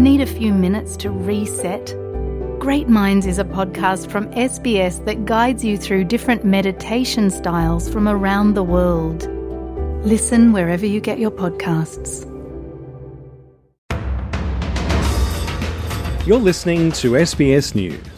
Need a few minutes to reset? Great Minds is a podcast from SBS that guides you through different meditation styles from around the world. Listen wherever you get your podcasts. You're listening to SBS News.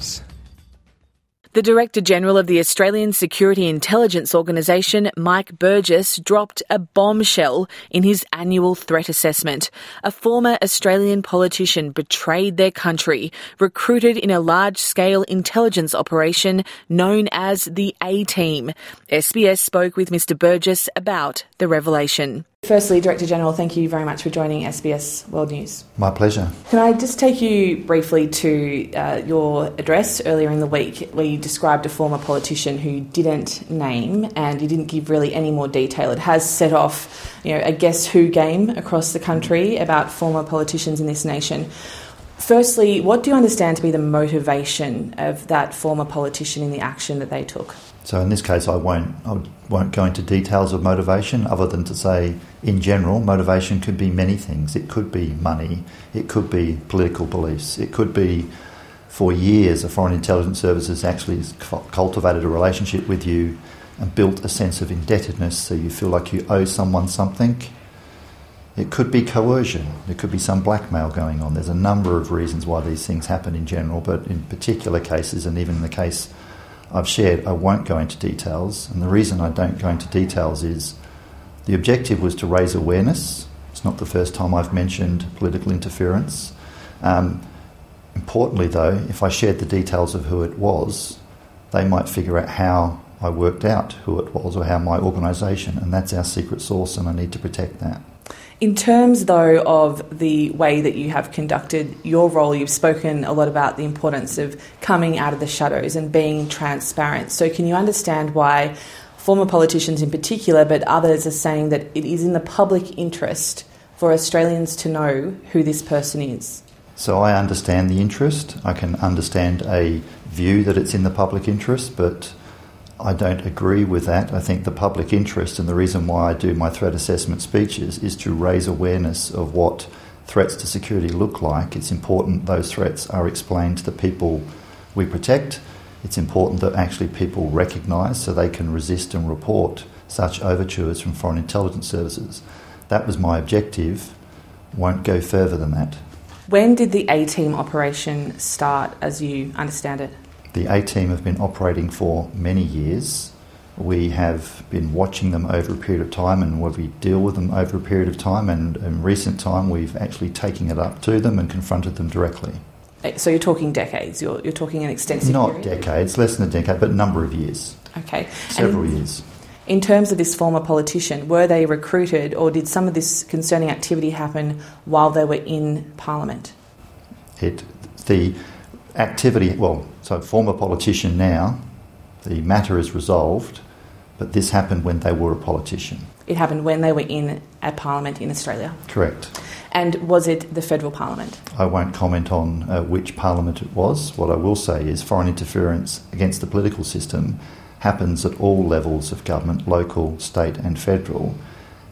The Director General of the Australian Security Intelligence Organisation, Mike Burgess, dropped a bombshell in his annual threat assessment. A former Australian politician betrayed their country, recruited in a large scale intelligence operation known as the A Team. SBS spoke with Mr. Burgess about the revelation. Firstly, Director General, thank you very much for joining SBS World News. My pleasure. Can I just take you briefly to uh, your address earlier in the week where you described a former politician who didn't name and you didn't give really any more detail? It has set off, you know, a guess who game across the country about former politicians in this nation. Firstly, what do you understand to be the motivation of that former politician in the action that they took? So in this case, I won't I won't go into details of motivation, other than to say, in general, motivation could be many things. It could be money, it could be political beliefs, it could be for years a foreign intelligence service has actually cultivated a relationship with you and built a sense of indebtedness, so you feel like you owe someone something. It could be coercion. There could be some blackmail going on. There's a number of reasons why these things happen in general, but in particular cases, and even in the case I've shared, I won't go into details. And the reason I don't go into details is the objective was to raise awareness. It's not the first time I've mentioned political interference. Um, importantly, though, if I shared the details of who it was, they might figure out how I worked out who it was or how my organisation, and that's our secret source, and I need to protect that. In terms, though, of the way that you have conducted your role, you've spoken a lot about the importance of coming out of the shadows and being transparent. So, can you understand why former politicians in particular, but others are saying that it is in the public interest for Australians to know who this person is? So, I understand the interest. I can understand a view that it's in the public interest, but I don't agree with that. I think the public interest and the reason why I do my threat assessment speeches is to raise awareness of what threats to security look like. It's important those threats are explained to the people we protect. It's important that actually people recognise so they can resist and report such overtures from foreign intelligence services. That was my objective. Won't go further than that. When did the A team operation start, as you understand it? The A team have been operating for many years. We have been watching them over a period of time and we deal with them over a period of time. And in recent time, we've actually taken it up to them and confronted them directly. Uh, so you're talking decades. You're, you're talking an extensive. Not period? decades, less than a decade, but a number of years. Okay. Several and years. In terms of this former politician, were they recruited, or did some of this concerning activity happen while they were in Parliament? It the activity, well, so former politician now, the matter is resolved, but this happened when they were a politician. It happened when they were in a parliament in Australia. Correct. And was it the federal parliament? I won't comment on uh, which parliament it was. What I will say is foreign interference against the political system happens at all levels of government, local, state, and federal,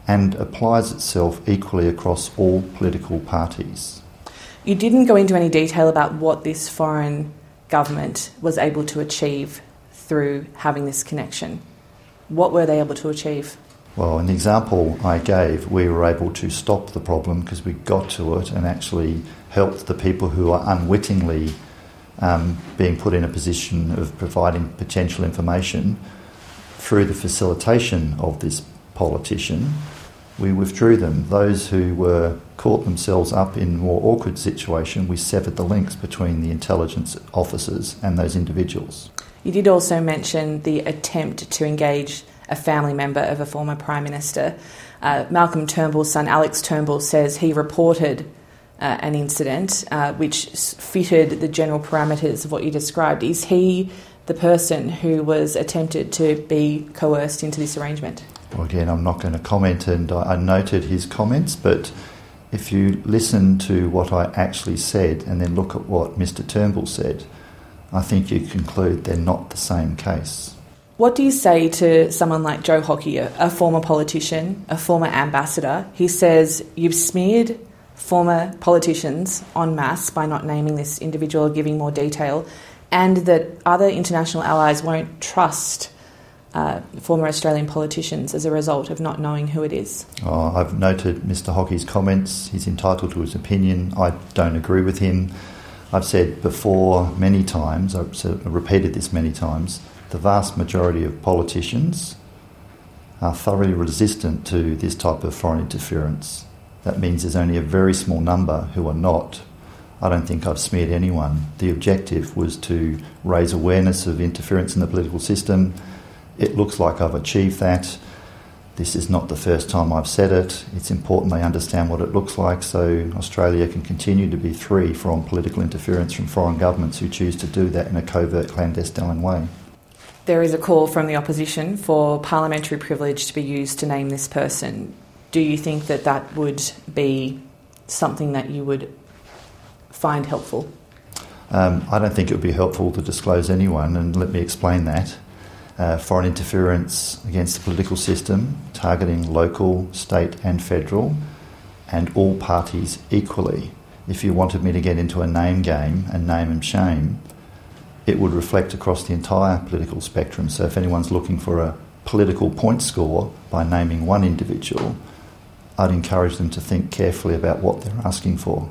and applies itself equally across all political parties. You didn't go into any detail about what this foreign government was able to achieve through having this connection. What were they able to achieve? Well, the example I gave, we were able to stop the problem because we got to it and actually helped the people who are unwittingly um, being put in a position of providing potential information through the facilitation of this politician. We withdrew them. Those who were caught themselves up in more awkward situation, we severed the links between the intelligence officers and those individuals. You did also mention the attempt to engage a family member of a former Prime Minister. Uh, Malcolm Turnbull's son, Alex Turnbull, says he reported uh, an incident uh, which fitted the general parameters of what you described. Is he the person who was attempted to be coerced into this arrangement? Well, again, I'm not going to comment, and I, noted his comments, but if you listen to what I actually said and then look at what Mr. Turnbull said, I think you conclude they're not the same case. What do you say to someone like Joe Hockey, a, a former politician, a former ambassador? He says, You've smeared former politicians en masse by not naming this individual or giving more detail, and that other international allies won't trust uh, former Australian politicians as a result of not knowing who it is? Oh, I've noted Mr Hockey's comments. He's entitled to his opinion. I don't agree with him. I've said before many times, I've repeated this many times, the vast majority of politicians are thoroughly resistant to this type of foreign interference. That means there's only a very small number who are not. I don't think I've smeared anyone. The objective was to raise awareness of interference in the political system. It looks like I've achieved that. This is not the first time I've said it. It's important they understand what it looks like so Australia can continue to be free from political interference from foreign governments who choose to do that in a covert, clandestine way. There is a call from the opposition for parliamentary privilege to be used to name this person. Do you think that that would be something that you would find helpful? Um, I don't think it would be helpful to disclose anyone, and let me explain that. Uh, foreign interference against the political system, targeting local, state, and federal, and all parties equally. If you wanted me to get into a name game and name and shame, it would reflect across the entire political spectrum. So if anyone's looking for a political point score by naming one individual, I'd encourage them to think carefully about what they're asking for.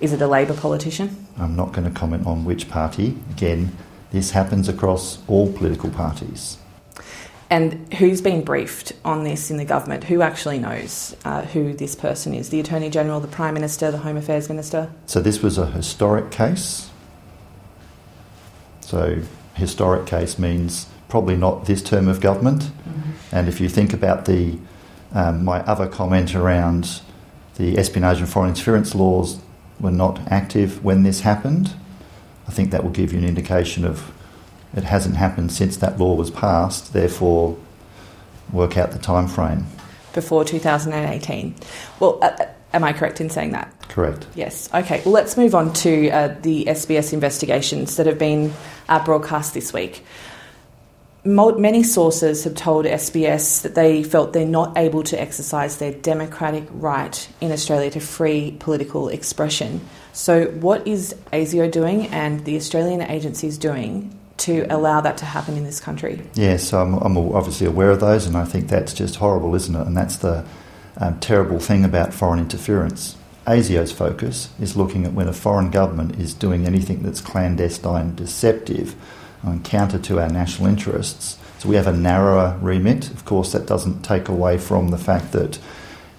Is it a Labor politician? I'm not going to comment on which party. Again, this happens across all political parties. And who's been briefed on this in the government? Who actually knows uh, who this person is? The Attorney General, the Prime Minister, the Home Affairs Minister? So, this was a historic case. So, historic case means probably not this term of government. Mm-hmm. And if you think about the um, my other comment around the espionage and foreign interference laws were not active when this happened, I think that will give you an indication of it hasn't happened since that law was passed. Therefore, work out the time frame. Before 2018. Well. Uh, Am I correct in saying that? Correct. Yes. Okay. Well, let's move on to uh, the SBS investigations that have been uh, broadcast this week. Many sources have told SBS that they felt they're not able to exercise their democratic right in Australia to free political expression. So, what is ASIO doing and the Australian agencies doing to allow that to happen in this country? Yes, I'm, I'm obviously aware of those, and I think that's just horrible, isn't it? And that's the um, terrible thing about foreign interference. ASIO's focus is looking at when a foreign government is doing anything that's clandestine, deceptive, and counter to our national interests. So we have a narrower remit. Of course, that doesn't take away from the fact that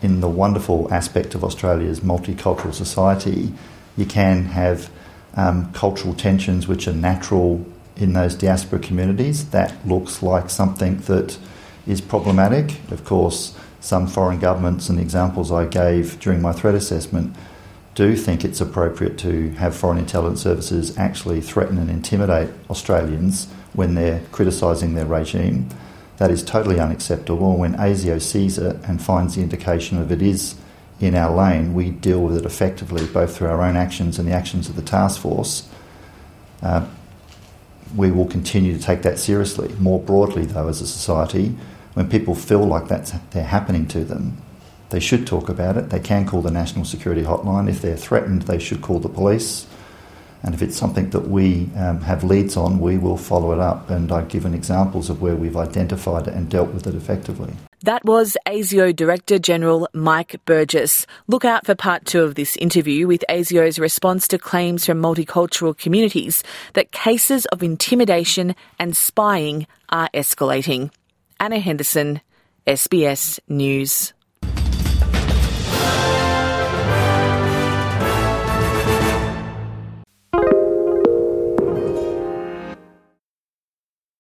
in the wonderful aspect of Australia's multicultural society, you can have um, cultural tensions which are natural in those diaspora communities. That looks like something that is problematic. Of course, some foreign governments and the examples I gave during my threat assessment do think it's appropriate to have foreign intelligence services actually threaten and intimidate Australians when they're criticising their regime. That is totally unacceptable. When ASIO sees it and finds the indication of it is in our lane, we deal with it effectively, both through our own actions and the actions of the task force. Uh, we will continue to take that seriously. More broadly, though, as a society, when people feel like that's they're happening to them, they should talk about it. They can call the National Security Hotline. If they're threatened, they should call the police. And if it's something that we um, have leads on, we will follow it up. And I've given examples of where we've identified it and dealt with it effectively. That was ASIO Director General Mike Burgess. Look out for part two of this interview with ASIO's response to claims from multicultural communities that cases of intimidation and spying are escalating. Anna Henderson, SBS News. Bye.